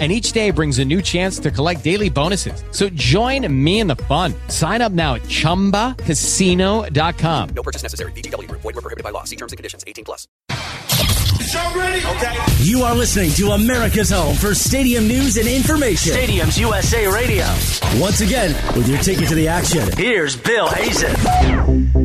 and each day brings a new chance to collect daily bonuses. So join me in the fun. Sign up now at ChumbaCasino.com. No purchase necessary. VGW. Void were prohibited by law. See terms and conditions. 18 plus. ready? Okay. You are listening to America's home for stadium news and information. Stadiums USA Radio. Once again, with your ticket to the action. Here's Bill Hazen.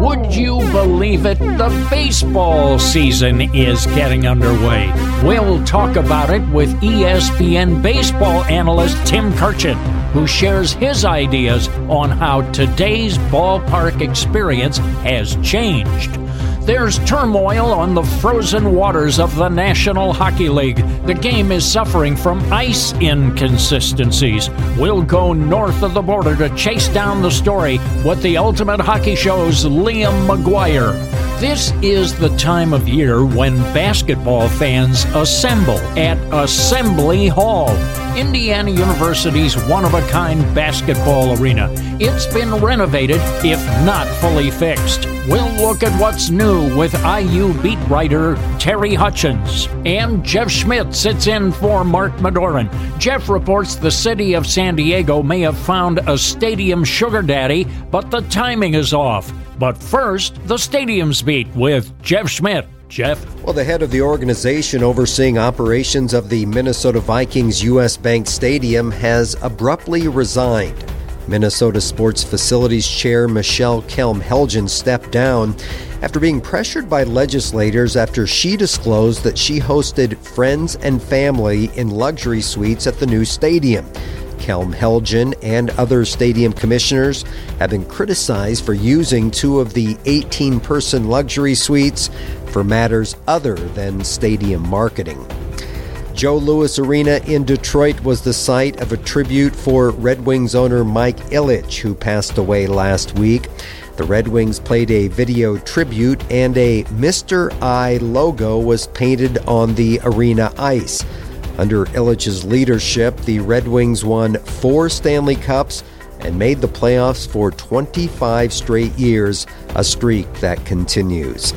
Would you believe it? The baseball season is getting underway. We'll talk about it with ESPN baseball analyst Tim Kurkjian, who shares his ideas on how today's ballpark experience has changed. There's turmoil on the frozen waters of the National Hockey League. The game is suffering from ice inconsistencies. We'll go north of the border to chase down the story with the Ultimate Hockey Show's Liam Maguire. This is the time of year when basketball fans assemble at Assembly Hall, Indiana University's one of a kind basketball arena. It's been renovated, if not fully fixed. We'll look at what's new with IU beat writer Terry Hutchens. And Jeff Schmidt sits in for Mark Madoran. Jeff reports the city of San Diego may have found a stadium sugar daddy, but the timing is off. But first, the Stadiums Beat with Jeff Schmidt. Jeff? Well, the head of the organization overseeing operations of the Minnesota Vikings U.S. Bank Stadium has abruptly resigned. Minnesota Sports Facilities Chair Michelle Kelm Helgen stepped down after being pressured by legislators after she disclosed that she hosted friends and family in luxury suites at the new stadium. Kelm Helgen and other stadium commissioners have been criticized for using two of the 18 person luxury suites for matters other than stadium marketing. Joe Louis Arena in Detroit was the site of a tribute for Red Wings owner Mike Ilitch, who passed away last week. The Red Wings played a video tribute, and a Mr. I logo was painted on the arena ice. Under Ilitch's leadership, the Red Wings won four Stanley Cups and made the playoffs for 25 straight years, a streak that continues.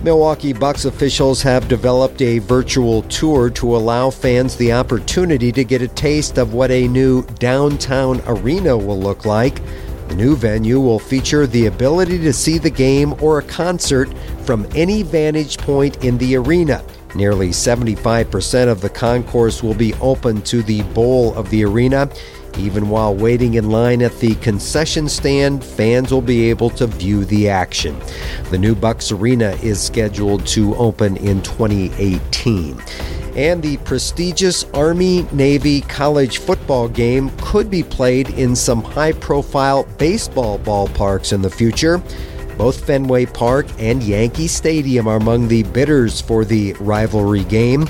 Milwaukee Bucks officials have developed a virtual tour to allow fans the opportunity to get a taste of what a new downtown arena will look like. The new venue will feature the ability to see the game or a concert from any vantage point in the arena. Nearly 75% of the concourse will be open to the bowl of the arena. Even while waiting in line at the concession stand, fans will be able to view the action. The new Bucks Arena is scheduled to open in 2018. And the prestigious Army Navy college football game could be played in some high profile baseball ballparks in the future. Both Fenway Park and Yankee Stadium are among the bidders for the rivalry game.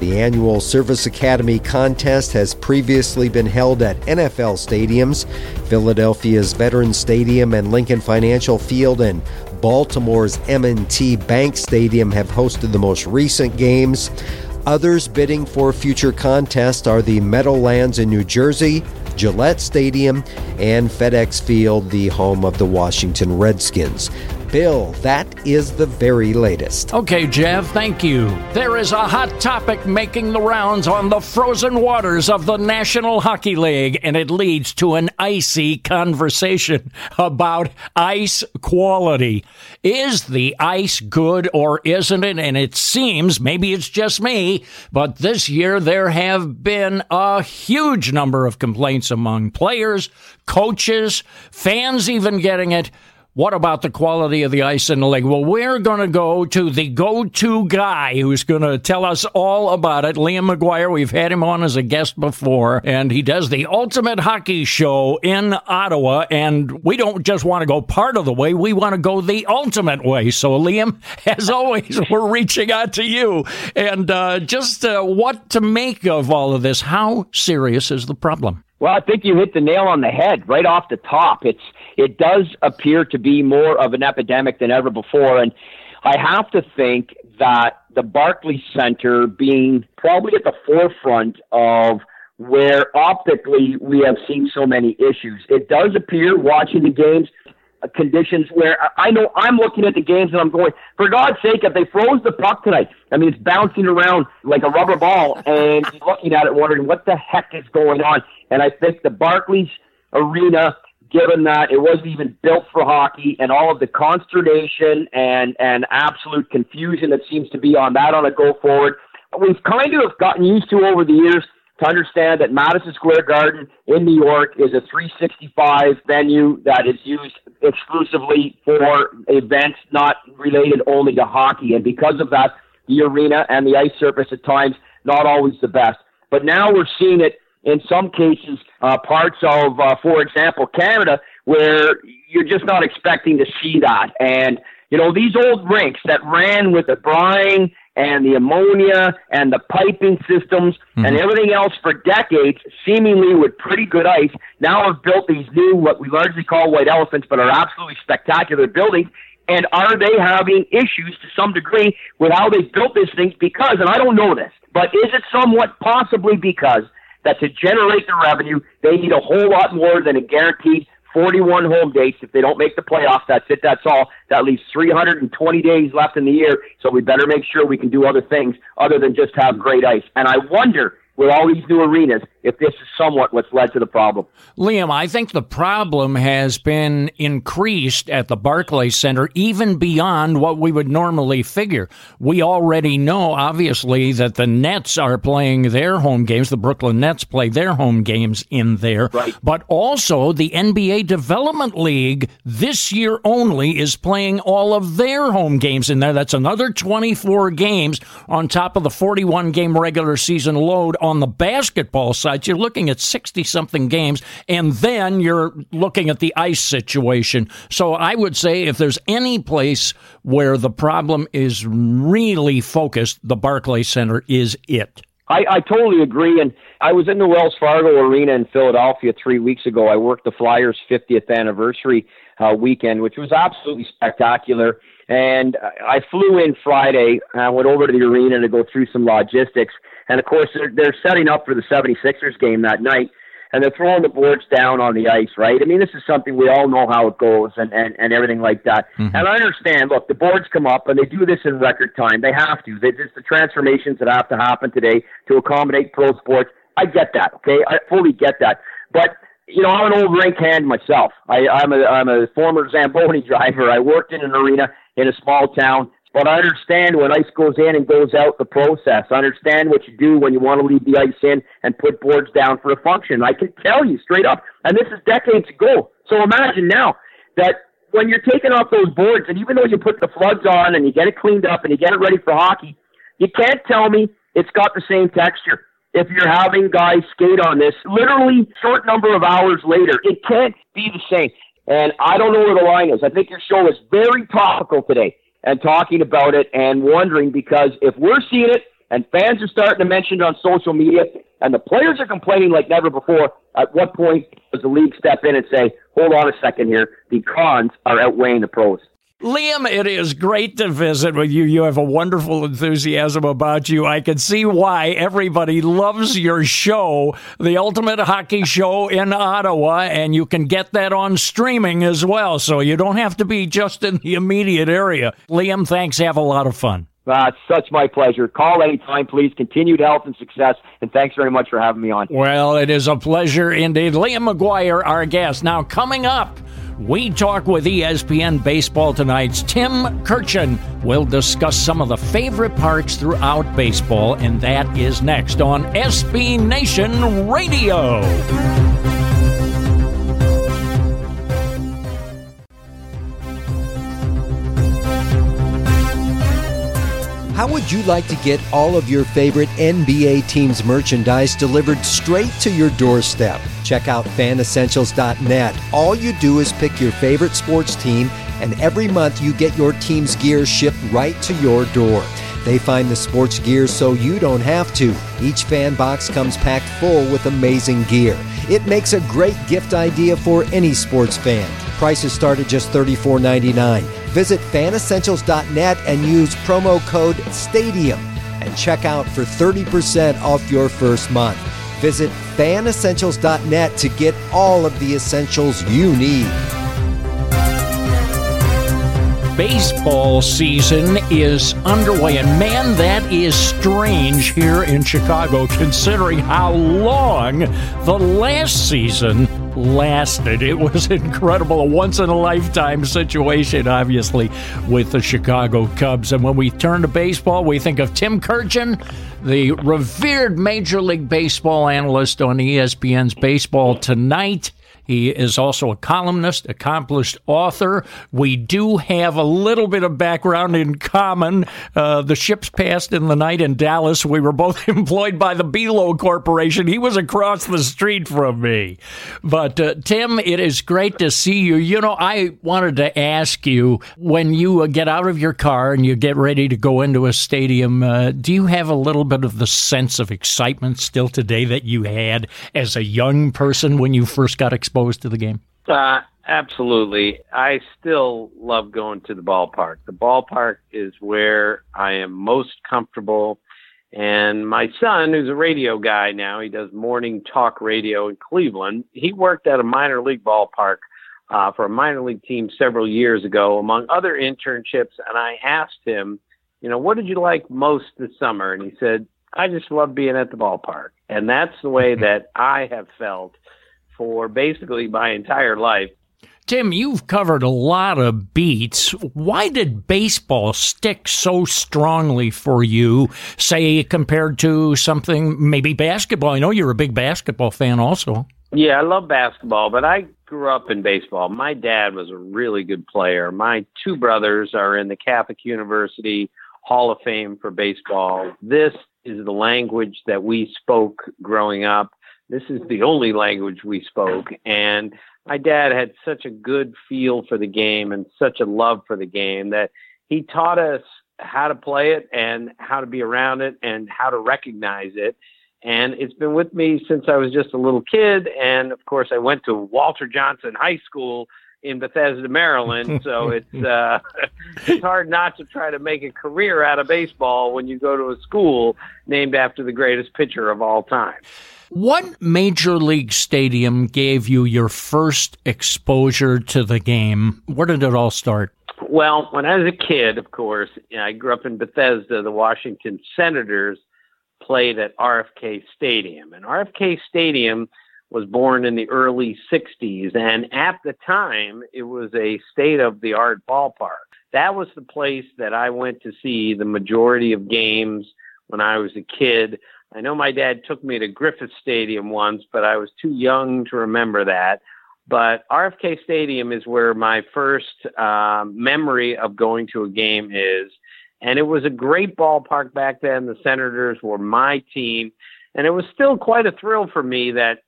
The annual Service Academy contest has previously been held at NFL stadiums. Philadelphia's Veterans Stadium and Lincoln Financial Field and Baltimore's M&T Bank Stadium have hosted the most recent games. Others bidding for future contests are the Meadowlands in New Jersey, Gillette Stadium, and FedEx Field, the home of the Washington Redskins. Bill, that is the very latest. Okay, Jeff, thank you. There is a hot topic making the rounds on the frozen waters of the National Hockey League, and it leads to an icy conversation about ice quality. Is the ice good or isn't it? And it seems, maybe it's just me, but this year there have been a huge number of complaints among players, coaches, fans even getting it. What about the quality of the ice in the league? Well, we're going to go to the go to guy who's going to tell us all about it. Liam Maguire, we've had him on as a guest before, and he does the Ultimate Hockey Show in Ottawa. And we don't just want to go part of the way, we want to go the ultimate way. So, Liam, as always, we're reaching out to you. And uh, just uh, what to make of all of this. How serious is the problem? Well, I think you hit the nail on the head right off the top. It's it does appear to be more of an epidemic than ever before, and I have to think that the Barclays Center being probably at the forefront of where optically we have seen so many issues. It does appear watching the games uh, conditions where I know I'm looking at the games and I'm going, for God's sake, if they froze the puck tonight, I mean, it's bouncing around like a rubber ball, and looking at it wondering what the heck is going on. And I think the Barclays Arena, given that it wasn't even built for hockey, and all of the consternation and and absolute confusion that seems to be on that on a go forward, we've kind of gotten used to over the years to understand that Madison Square Garden in New York is a 365 venue that is used exclusively for events not related only to hockey. And because of that, the arena and the ice surface at times not always the best. But now we're seeing it in some cases, uh, parts of, uh, for example, Canada, where you're just not expecting to see that. And, you know, these old rinks that ran with the brine and the ammonia and the piping systems mm-hmm. and everything else for decades, seemingly with pretty good ice, now have built these new, what we largely call white elephants, but are absolutely spectacular buildings. And are they having issues to some degree with how they built these things? Because, and I don't know this, but is it somewhat possibly because that to generate the revenue, they need a whole lot more than a guaranteed 41 home dates. If they don't make the playoffs, that's it. That's all. That leaves 320 days left in the year. So we better make sure we can do other things other than just have great ice. And I wonder with all these new arenas if this is somewhat what's led to the problem. Liam, I think the problem has been increased at the Barclays Center even beyond what we would normally figure. We already know, obviously, that the Nets are playing their home games. The Brooklyn Nets play their home games in there. Right. But also, the NBA Development League this year only is playing all of their home games in there. That's another 24 games on top of the 41 game regular season load on the basketball side, you're looking at 60 something games, and then you're looking at the ice situation. So I would say if there's any place where the problem is really focused, the Barclays Center is it. I, I totally agree. And I was in the Wells Fargo Arena in Philadelphia three weeks ago. I worked the Flyers' 50th anniversary uh, weekend, which was absolutely spectacular. And I flew in Friday. I went over to the arena to go through some logistics. And of course, they're, they're setting up for the 76ers game that night, and they're throwing the boards down on the ice, right? I mean, this is something we all know how it goes and, and, and everything like that. Mm-hmm. And I understand, look, the boards come up, and they do this in record time. They have to. It's the transformations that have to happen today to accommodate pro sports. I get that, okay? I fully get that. But you know, I'm an old rink hand myself. I, I'm a I'm a former Zamboni driver. I worked in an arena in a small town. But I understand when ice goes in and goes out the process. I understand what you do when you want to leave the ice in and put boards down for a function. I can tell you straight up, and this is decades ago. So imagine now that when you're taking off those boards, and even though you put the floods on and you get it cleaned up and you get it ready for hockey, you can't tell me it's got the same texture. If you're having guys skate on this, literally short number of hours later, it can't be the same. And I don't know where the line is. I think your show is very topical today and talking about it and wondering because if we're seeing it and fans are starting to mention it on social media and the players are complaining like never before, at what point does the league step in and say, hold on a second here, the cons are outweighing the pros? Liam, it is great to visit with you. You have a wonderful enthusiasm about you. I can see why everybody loves your show, the Ultimate Hockey Show in Ottawa, and you can get that on streaming as well. So you don't have to be just in the immediate area. Liam, thanks. Have a lot of fun. Uh, it's such my pleasure. Call anytime, please. Continued health and success, and thanks very much for having me on. Well, it is a pleasure indeed. Liam Maguire, our guest. Now, coming up, we talk with ESPN Baseball Tonight's Tim Kurkjian. We'll discuss some of the favorite parks throughout baseball, and that is next on SB Nation Radio. How would you like to get all of your favorite NBA teams merchandise delivered straight to your doorstep? Check out fanessentials.net. All you do is pick your favorite sports team, and every month you get your team's gear shipped right to your door. They find the sports gear so you don't have to. Each fan box comes packed full with amazing gear. It makes a great gift idea for any sports fan. Prices start at just $34.99. Visit fanessentials.net and use promo code STADIUM and check out for 30% off your first month. Visit fanessentials.net to get all of the essentials you need. Baseball season is underway, and man, that is strange here in Chicago considering how long the last season lasted. It was incredible, a once in a lifetime situation, obviously, with the Chicago Cubs. And when we turn to baseball, we think of Tim Kurkjian, the revered Major League Baseball analyst on ESPN's Baseball Tonight. He is also a columnist, accomplished author. We do have a little bit of background in common. Uh, the ships passed in the night in Dallas. We were both employed by the Belo Corporation. He was across the street from me. But uh, Tim, it is great to see you. You know, I wanted to ask you when you uh, get out of your car and you get ready to go into a stadium, uh, do you have a little bit of the sense of excitement still today that you had as a young person when you first got exposed? Exposed to the game? Uh, absolutely. I still love going to the ballpark. The ballpark is where I am most comfortable. And my son, who's a radio guy now, he does morning talk radio in Cleveland. He worked at a minor league ballpark uh, for a minor league team several years ago, among other internships. And I asked him, you know, what did you like most this summer? And he said, I just love being at the ballpark. And that's the way that I have felt for basically my entire life. Tim, you've covered a lot of beats. Why did baseball stick so strongly for you, say, compared to something, maybe basketball? I know you're a big basketball fan also. Yeah, I love basketball, but I grew up in baseball. My dad was a really good player. My two brothers are in the Catholic University Hall of Fame for baseball. This is the language that we spoke growing up. This is the only language we spoke. And my dad had such a good feel for the game and such a love for the game that he taught us how to play it and how to be around it and how to recognize it. And it's been with me since I was just a little kid. And of course, I went to Walter Johnson High School in Bethesda, Maryland. So it's uh, it's hard not to try to make a career out of baseball when you go to a school named after the greatest pitcher of all time. What major league stadium gave you your first exposure to the game? Where did it all start? Well, when I was a kid, of course, I grew up in Bethesda. The Washington Senators played at RFK Stadium, and RFK Stadium was born in the early 60s, and at the time, it was a state of the art ballpark. That was the place that I went to see the majority of games when I was a kid. I know my dad took me to Griffith Stadium once, but I was too young to remember that. But RFK Stadium is where my first uh, memory of going to a game is. And it was a great ballpark back then. The Senators were my team. And it was still quite a thrill for me that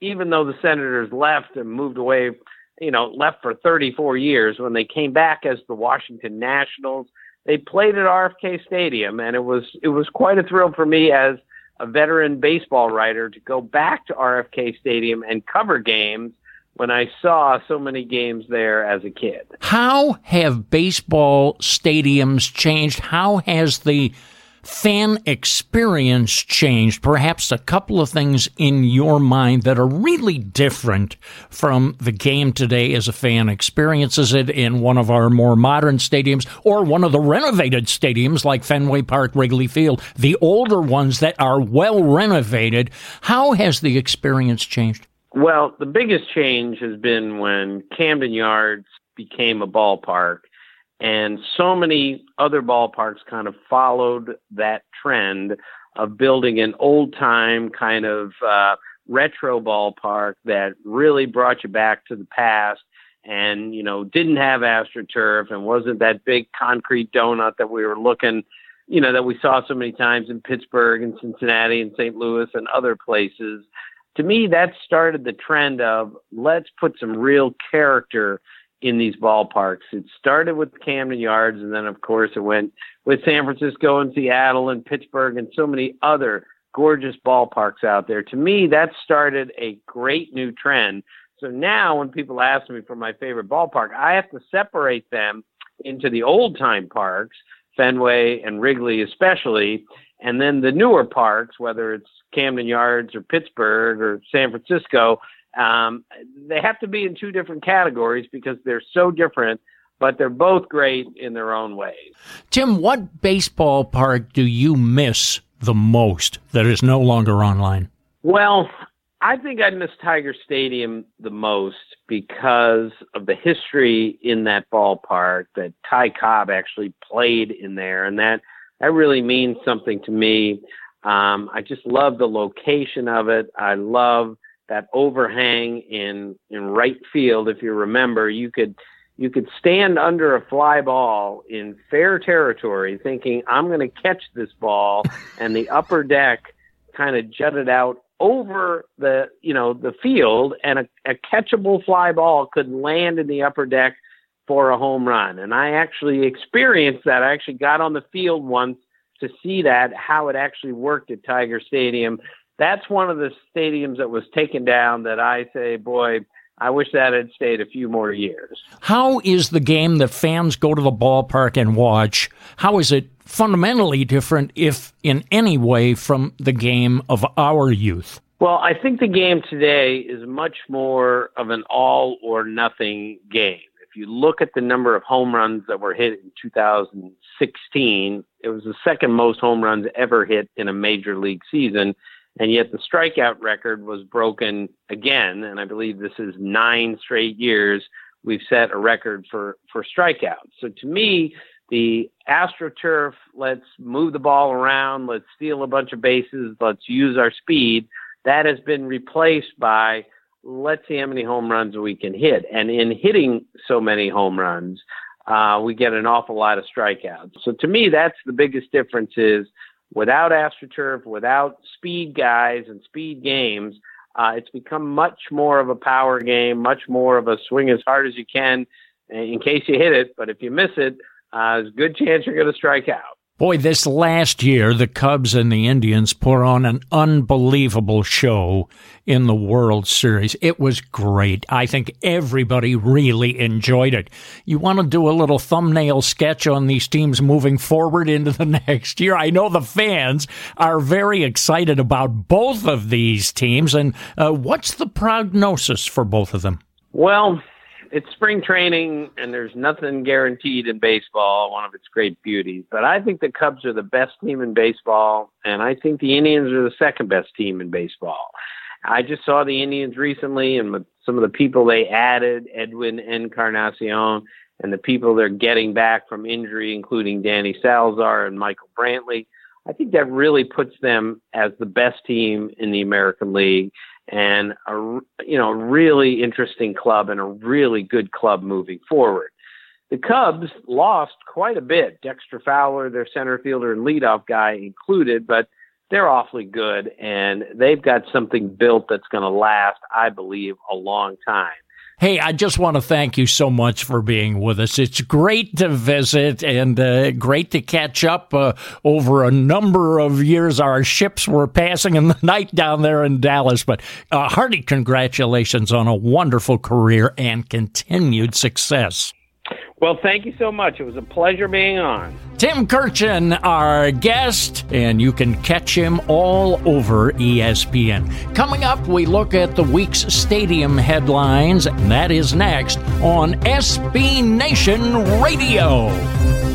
even though the Senators left and moved away, you know, left for 34 years, when they came back as the Washington Nationals, they played at RFK Stadium. And it was, it was quite a thrill for me as a veteran baseball writer to go back to RFK Stadium and cover games when I saw so many games there as a kid. How have baseball stadiums changed? How has the fan experience changed? Perhaps a couple of things in your mind that are really different from the game today as a fan experiences it in one of our more modern stadiums or one of the renovated stadiums like Fenway Park, Wrigley Field, the older ones that are well renovated. How has the experience changed? Well, the biggest change has been when Camden Yards became a ballpark and so many other ballparks kind of followed that trend of building an old time kind of uh, retro ballpark that really brought you back to the past and, you know, didn't have AstroTurf and wasn't that big concrete donut that we were looking, you know, that we saw so many times in Pittsburgh and Cincinnati and St. Louis and other places. To me, that started the trend of let's put some real character in these ballparks. It started with Camden Yards, and then, of course, it went with San Francisco and Seattle and Pittsburgh and so many other gorgeous ballparks out there. To me, that started a great new trend. So now, when people ask me for my favorite ballpark, I have to separate them into the old time parks, Fenway and Wrigley, especially, and then the newer parks, whether it's Camden Yards or Pittsburgh or San Francisco, um, they have to be in two different categories because they're so different, but they're both great in their own ways. Tim, what baseball park do you miss the most that is no longer online? Well, I think I miss Tiger Stadium the most because of the history in that ballpark that Ty Cobb actually played in there, and that that really means something to me. Um, I just love the location of it. I love that overhang in in right field. If you remember, you could you could stand under a fly ball in fair territory, thinking I'm going to catch this ball, and the upper deck kind of jutted out over the you know the field, and a, a catchable fly ball could land in the upper deck for a home run. And I actually experienced that. I actually got on the field once to see that how it actually worked at Tiger Stadium that's one of the stadiums that was taken down that I say, boy, I wish that had stayed a few more years. How is the game that fans go to the ballpark and watch? How is it fundamentally different, if in any way, from the game of our youth? Well, I think the game today is much more of an all or nothing game. If you look at the number of home runs that were hit in 2016, it was the second most home runs ever hit in a major league season. And yet the strikeout record was broken again. And I believe this is nine straight years we've set a record for, for strikeouts. So to me, the AstroTurf, let's move the ball around, let's steal a bunch of bases, let's use our speed, that has been replaced by let's see how many home runs we can hit. And in hitting so many home runs, uh, we get an awful lot of strikeouts. So to me, that's the biggest difference is without AstroTurf, without speed guys and speed games, uh, it's become much more of a power game, much more of a swing as hard as you can in case you hit it. But if you miss it, uh, there's a good chance you're going to strike out. Boy, this last year, the Cubs and the Indians put on an unbelievable show in the World Series. It was great. I think everybody really enjoyed it. You want to do a little thumbnail sketch on these teams moving forward into the next year? I know the fans are very excited about both of these teams. And uh, what's the prognosis for both of them? Well, it's spring training and there's nothing guaranteed in baseball, one of its great beauties. But I think the Cubs are the best team in baseball, and I think the Indians are the second best team in baseball. I just saw the Indians recently and some of the people they added, Edwin Encarnacion, and the people they're getting back from injury, including Danny Salazar and Michael Brantley. I think that really puts them as the best team in the American League and a you know really interesting club and a really good club moving forward. The Cubs lost quite a bit. Dexter Fowler, their center fielder and leadoff guy included, but they're awfully good and they've got something built that's going to last, I believe, a long time. Hey, I just want to thank you so much for being with us. It's great to visit and uh, great to catch up uh, over a number of years. Our ships were passing in the night down there in Dallas, but uh, hearty congratulations on a wonderful career and continued success. Well, thank you so much. It was a pleasure being on. Tim Kurkjian, our guest, and you can catch him all over ESPN. Coming up, we look at the week's stadium headlines, and that is next on SB Nation Radio.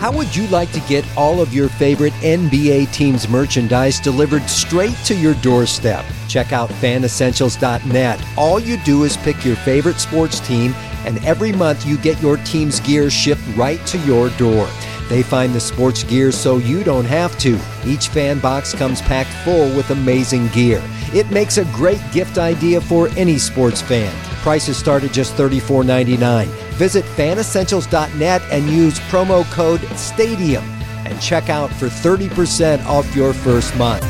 How would you like to get all of your favorite NBA teams' merchandise delivered straight to your doorstep? Check out fanessentials.net. All you do is pick your favorite sports team, and every month you get your team's gear shipped right to your door. They find the sports gear so you don't have to. Each fan box comes packed full with amazing gear. It makes a great gift idea for any sports fan. Prices start at just $34.99. Visit fanessentials.net and use promo code STADIUM and check out for 30% off your first month.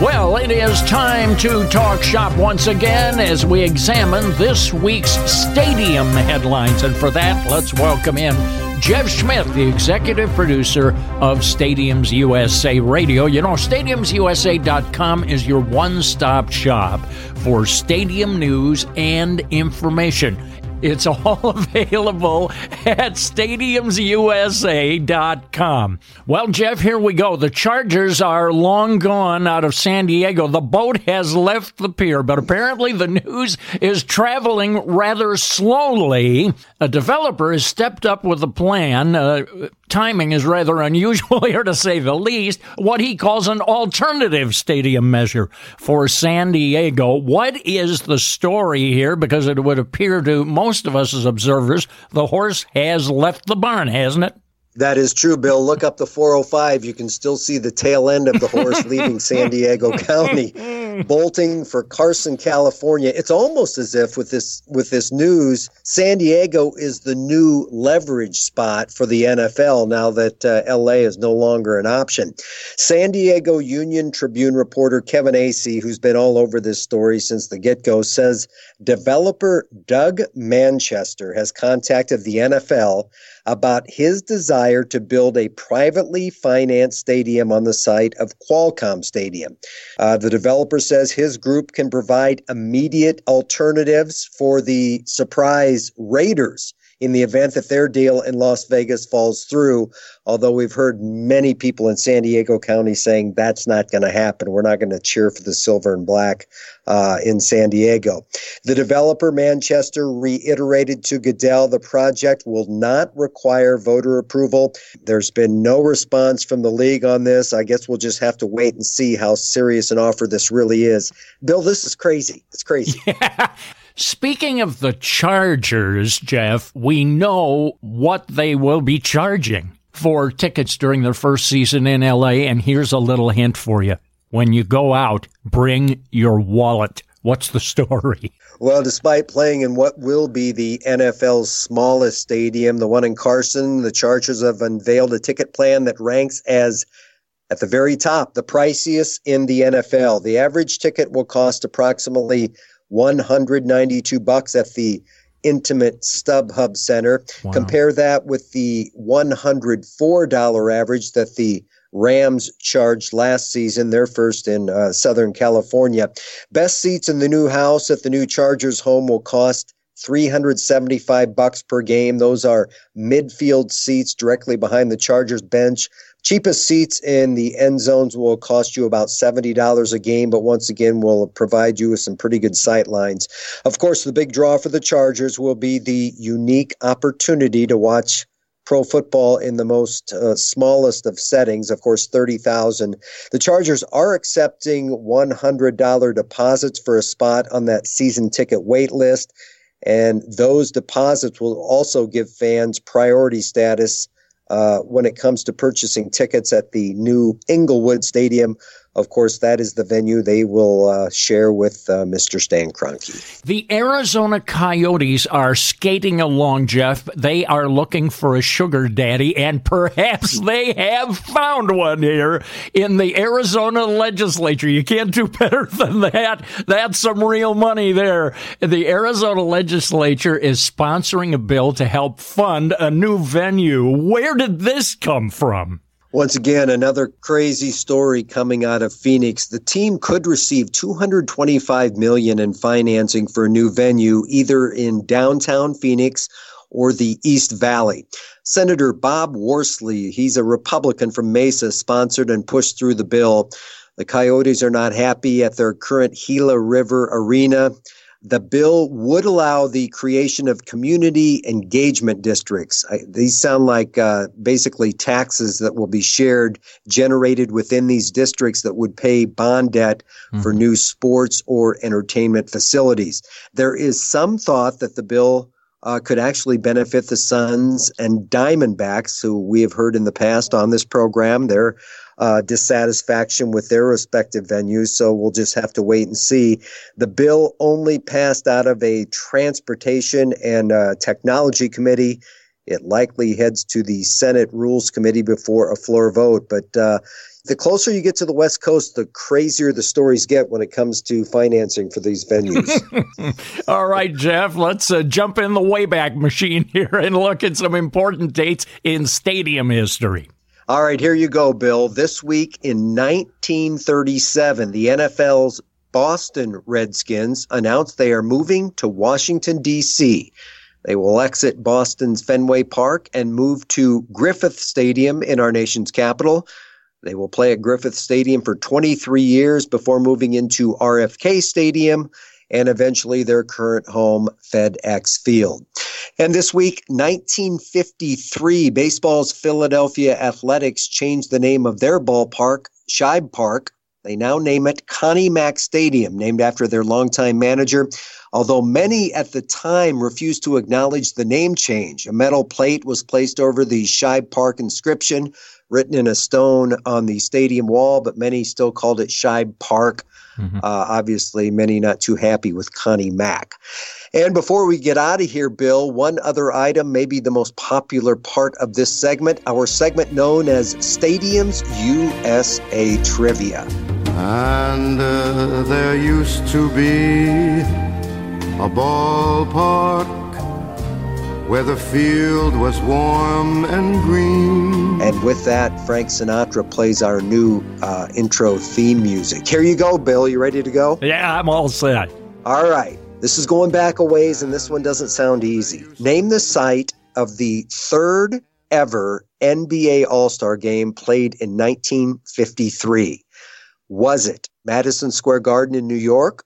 Well, it is time to talk shop once again as we examine this week's stadium headlines. And for that, let's welcome in Jeff Schmidt, the executive producer of Stadiums USA Radio. You know, stadiumsusa.com is your one stop shop for stadium news and information. It's all available at stadiumsusa.com. Well, Jeff, here we go. The Chargers are long gone out of San Diego. The boat has left the pier, but apparently the news is traveling rather slowly. A developer has stepped up with a plan. Uh, timing is rather unusual here to say the least. What he calls an alternative stadium measure for San Diego. What is the story here? Because it would appear to most of us as observers, the horse has left the barn, hasn't it? That is true, Bill. Look up the 405. You can still see the tail end of the horse leaving San Diego County, bolting for Carson, California. It's almost as if with this with this news, San Diego is the new leverage spot for the NFL now that uh, LA is no longer an option. San Diego Union Tribune reporter Kevin Acee, who's been all over this story since the get-go, says developer Doug Manchester has contacted the NFL about his desire to build a privately financed stadium on the site of Qualcomm Stadium. Uh, the developer says his group can provide immediate alternatives for the surprise Raiders in the event that their deal in Las Vegas falls through. Although we've heard many people in San Diego County saying that's not going to happen. We're not going to cheer for the silver and black uh, in San Diego. The developer, Manchester, reiterated to Goodell the project will not require voter approval. There's been no response from the league on this. I guess we'll just have to wait and see how serious an offer this really is. Bill, this is crazy. It's crazy. Yeah. Speaking of the Chargers, Jeff, we know what they will be charging for tickets during their first season in LA. And here's a little hint for you. When you go out, bring your wallet. What's the story? Well, despite playing in what will be the NFL's smallest stadium, the one in Carson, the Chargers have unveiled a ticket plan that ranks as at the very top, the priciest in the NFL. The average ticket will cost approximately 192 bucks at the intimate StubHub Center. Wow. Compare that with the $104 average that the Rams charged last season, their first in uh, Southern California. Best seats in the new house at the new Chargers home will cost 375 bucks per game. Those are midfield seats directly behind the Chargers bench. Cheapest seats in the end zones will cost you about $70 a game, but once again, will provide you with some pretty good sight lines. Of course, the big draw for the Chargers will be the unique opportunity to watch pro football in the most uh, smallest of settings, of course, 30,000. The Chargers are accepting $100 deposits for a spot on that season ticket wait list. And those deposits will also give fans priority status uh, when it comes to purchasing tickets at the new Inglewood Stadium of course, that is the venue they will uh, share with uh, Mr. Stan Kroenke. The Arizona Coyotes are skating along, Jeff. They are looking for a sugar daddy, and perhaps they have found one here in the Arizona legislature. You can't do better than that. That's some real money there. The Arizona legislature is sponsoring a bill to help fund a new venue. Where did this come from? Once again, another crazy story coming out of Phoenix. The team could receive 225 million in financing for a new venue, either in downtown Phoenix or the East Valley. Senator Bob Worsley, he's a Republican from Mesa, sponsored and pushed through the bill. The Coyotes are not happy at their current Gila River Arena. The bill would allow the creation of community engagement districts. I, these sound like uh, basically taxes that will be shared, generated within these districts that would pay bond debt mm-hmm. for new sports or entertainment facilities. There is some thought that the bill uh, could actually benefit the Suns and Diamondbacks, who we have heard in the past on this program. They're uh, dissatisfaction with their respective venues. So we'll just have to wait and see. The bill only passed out of a transportation and uh, technology committee. It likely heads to the Senate Rules Committee before a floor vote. But uh, the closer you get to the West Coast, the crazier the stories get when it comes to financing for these venues. All right, Jeff, let's uh, jump in the Wayback Machine here and look at some important dates in stadium history. All right, here you go, Bill. This week in 1937, the NFL's Boston Redskins announced they are moving to Washington, D.C. They will exit Boston's Fenway Park and move to Griffith Stadium in our nation's capital. They will play at Griffith Stadium for 23 years before moving into RFK Stadium and eventually their current home, FedEx Field. And this week, 1953, baseball's Philadelphia Athletics changed the name of their ballpark, Shibe Park. They now name it Connie Mack Stadium, named after their longtime manager. Although many at the time refused to acknowledge the name change, a metal plate was placed over the Shibe Park inscription, written in a stone on the stadium wall, but many still called it Shibe Park. Mm-hmm. Uh, obviously, many not too happy with Connie Mack. And before we get out of here, Bill, one other item, maybe the most popular part of this segment, our segment known as Stadiums USA Trivia. And uh, there used to be a ballpark where the field was warm and green. And with that, Frank Sinatra plays our new uh, intro theme music. Here you go, Bill. You ready to go? Yeah, I'm all set. All right. This is going back a ways, and this one doesn't sound easy. Name the site of the third ever NBA All Star game played in 1953. Was it Madison Square Garden in New York,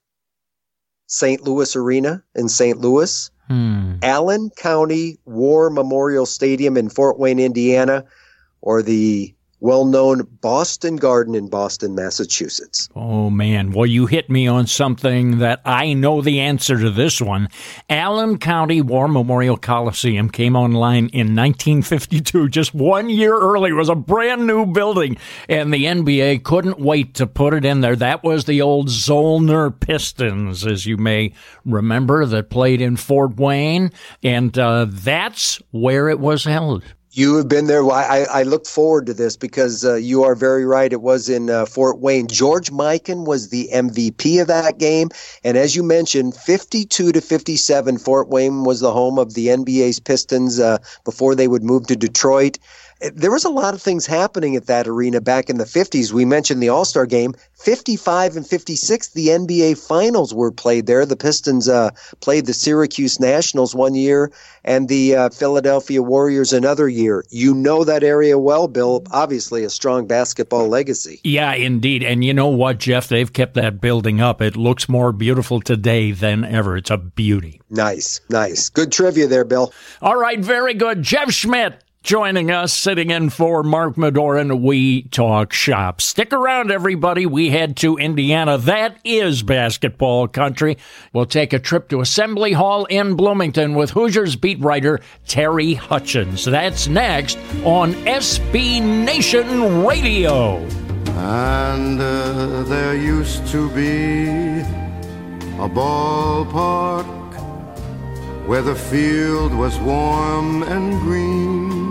St. Louis Arena in St. Louis, hmm. Allen County War Memorial Stadium in Fort Wayne, Indiana, or the well known Boston Garden in Boston, Massachusetts. Oh, man. Well, you hit me on something that I know the answer to this one. Allen County War Memorial Coliseum came online in 1952, just one year early. It was a brand new building, and the NBA couldn't wait to put it in there. That was the old Zollner Pistons, as you may remember, that played in Fort Wayne, and uh, that's where it was held. You have been there. I, I look forward to this because uh, you are very right. It was in uh, Fort Wayne. George Mikan was the MVP of that game. And as you mentioned, 52 to 57, Fort Wayne was the home of the NBA's Pistons uh, before they would move to Detroit there was a lot of things happening at that arena back in the 50s. We mentioned the All Star game. 55 and 56, the NBA Finals were played there. The Pistons uh, played the Syracuse Nationals one year and the uh, Philadelphia Warriors another year. You know that area well, Bill. Obviously, a strong basketball legacy. Yeah, indeed. And you know what, Jeff? They've kept that building up. It looks more beautiful today than ever. It's a beauty. Nice, nice. Good trivia there, Bill. All right, very good. Jeff Schmidt Joining us, sitting in for Mark Medoran, we talk shop. Stick around, everybody. We head to Indiana. That is basketball country. We'll take a trip to Assembly Hall in Bloomington with Hoosiers beat writer Terry Hutchens. That's next on SB Nation Radio. And uh, there used to be a ballpark where the field was warm and green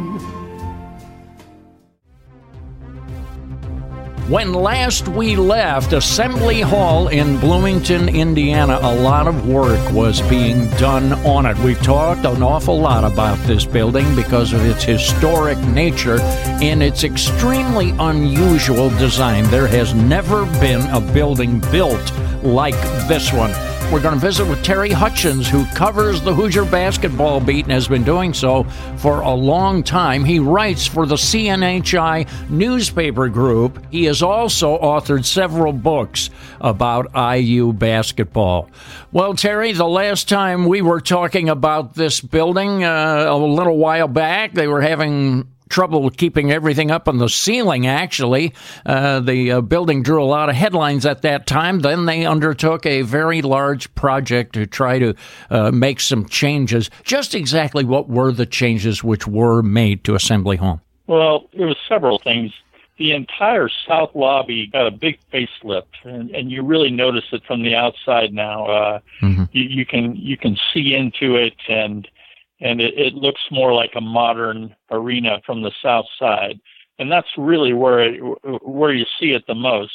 When last we left Assembly Hall in Bloomington, Indiana, a lot of work was being done on it. We've talked an awful lot about this building because of its historic nature and its extremely unusual design. There has never been a building built like this one. We're going to visit with Terry Hutchens, who covers the Hoosier basketball beat and has been doing so for a long time. He writes for the CNHI newspaper group. He has also authored several books about IU basketball. Well, Terry, the last time we were talking about this building uh, a little while back, they were having trouble keeping everything up on the ceiling, actually. Uh, the uh, building drew a lot of headlines at that time. Then they undertook a very large project to try to uh, make some changes. Just exactly what were the changes which were made to Assembly Hall? Well, there were several things. The entire south lobby got a big facelift, and, and you really notice it from the outside now. Uh, mm-hmm. you, you can you can see into it, and and it, it looks more like a modern arena from the south side. and that's really where it, where you see it the most.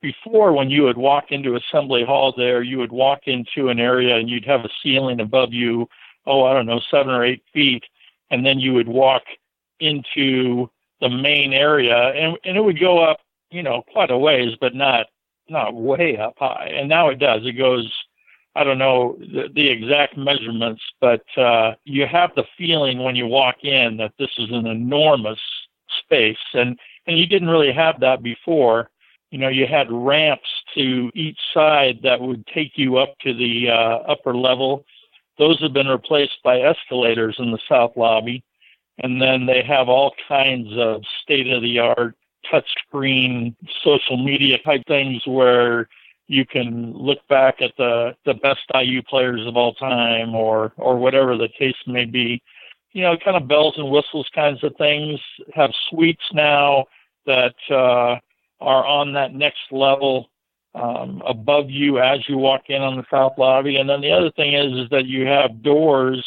Before, when you would walk into Assembly Hall, there you would walk into an area and you'd have a ceiling above you, oh I don't know, seven or eight feet, and then you would walk into the main area, and and it would go up, you know, quite a ways, but not not way up high. And now it does. It goes I don't know the, the exact measurements, but uh, you have the feeling when you walk in that this is an enormous space, and and you didn't really have that before. You know, you had ramps to each side that would take you up to the uh, upper level. Those have been replaced by escalators in the south lobby, and then they have all kinds of state of the art touchscreen social media type things where you can look back at the the best IU players of all time or or whatever the case may be. You know, kind of bells and whistles kinds of things. Have suites now that uh, are on that next level um, above you as you walk in on the south lobby. And then the other thing is is that you have doors,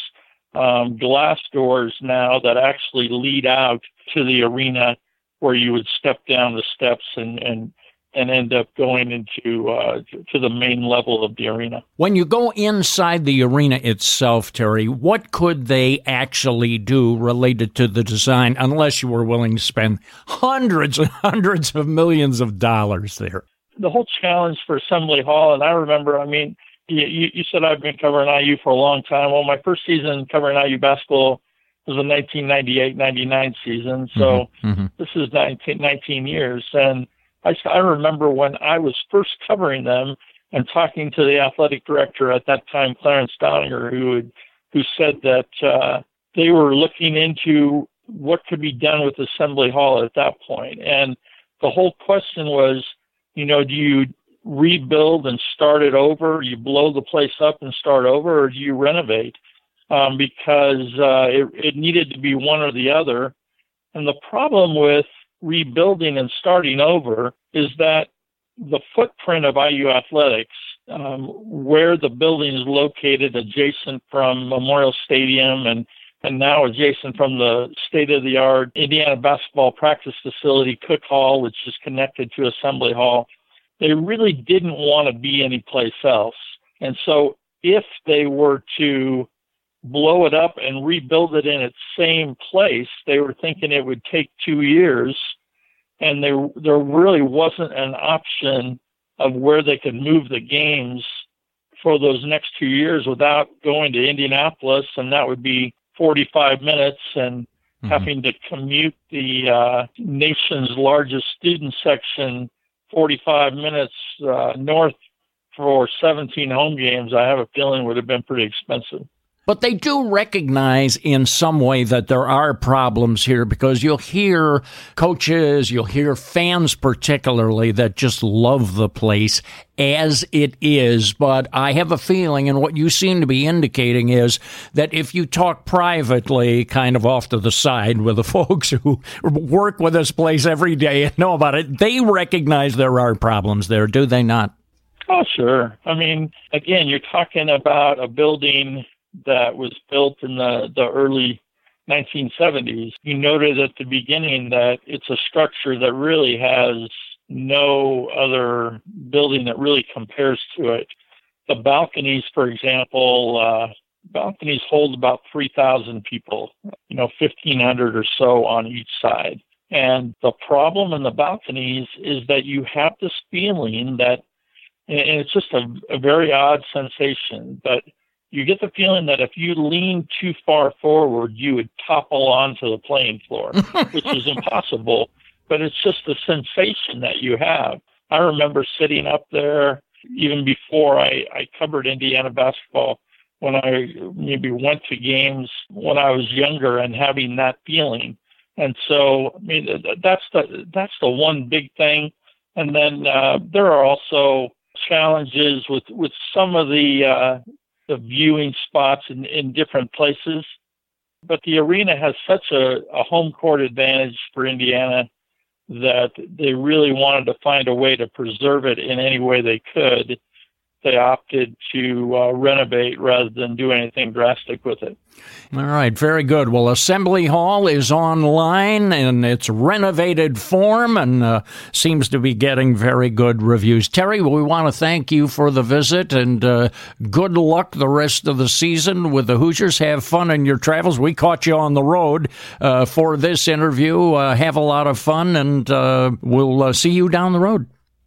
um, glass doors now that actually lead out to the arena where you would step down the steps and and and end up going into uh, to the main level of the arena. When you go inside the arena itself, Terry, what could they actually do related to the design, unless you were willing to spend hundreds and hundreds of millions of dollars there? The whole challenge for Assembly Hall, and I remember, I mean, you, you said I've been covering IU for a long time. Well, my first season covering IU basketball was the 1998-99 season, so mm-hmm. mm-hmm. this is 19, 19 years, and I, I remember when I was first covering them and talking to the athletic director at that time, Clarence Doninger, who had, who said that uh, they were looking into what could be done with Assembly Hall at that point. And the whole question was, you know, do you rebuild and start it over? You blow the place up and start over, or do you renovate? Um, because uh, it, it needed to be one or the other. And the problem with rebuilding and starting over is that the footprint of IU athletics, um, where the building is located adjacent from Memorial Stadium and and now adjacent from the state of the art Indiana basketball practice facility, Cook Hall, which is connected to Assembly Hall, they really didn't want to be anyplace else. And so if they were to blow it up and rebuild it in its same place. They were thinking it would take two years, and there there really wasn't an option of where they could move the games for those next two years without going to Indianapolis, and that would be 45 minutes and mm-hmm. having to commute the uh, nation's largest student section 45 minutes uh, north for 17 home games. I have a feeling would have been pretty expensive. But they do recognize in some way that there are problems here because you'll hear coaches, you'll hear fans particularly that just love the place as it is. But I have a feeling, and what you seem to be indicating is that if you talk privately, kind of off to the side with the folks who work with this place every day and know about it, they recognize there are problems there, do they not? Oh, sure. I mean, again, you're talking about a building that was built in the, the early 1970s, you noted at the beginning that it's a structure that really has no other building that really compares to it. The balconies, for example, uh, balconies hold about 3,000 people, you know, 1,500 or so on each side. And the problem in the balconies is that you have this feeling that, and it's just a, a very odd sensation, but you get the feeling that if you lean too far forward, you would topple onto the playing floor, which is impossible. But it's just the sensation that you have. I remember sitting up there even before I, I covered Indiana basketball when I maybe went to games when I was younger and having that feeling. And so, I mean, that's the that's the one big thing. And then uh, there are also challenges with with some of the uh, the viewing spots in, in different places. But the arena has such a, a home court advantage for Indiana that they really wanted to find a way to preserve it in any way they could. They opted to uh, renovate rather than do anything drastic with it. All right, very good. Well, Assembly Hall is online in its renovated form and uh, seems to be getting very good reviews. Terry, we want to thank you for the visit and uh, good luck the rest of the season with the Hoosiers. Have fun in your travels. We caught you on the road uh, for this interview. Uh, have a lot of fun, and uh, we'll see you down the road.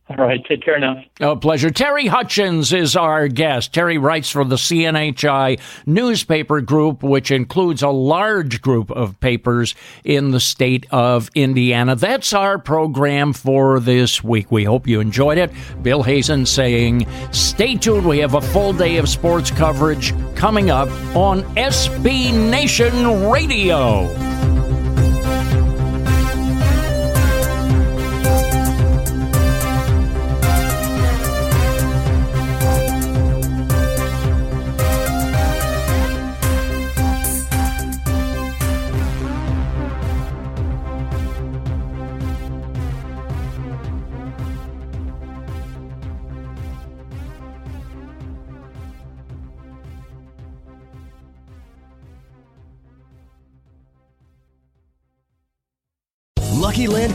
All right, take care now. A pleasure. Terry Hutchens is our guest. Terry writes for the CNHI newspaper group, which includes a large group of papers in the state of Indiana. That's our program for this week. We hope you enjoyed it. Bill Hazen saying, stay tuned. We have a full day of sports coverage coming up on SB Nation Radio.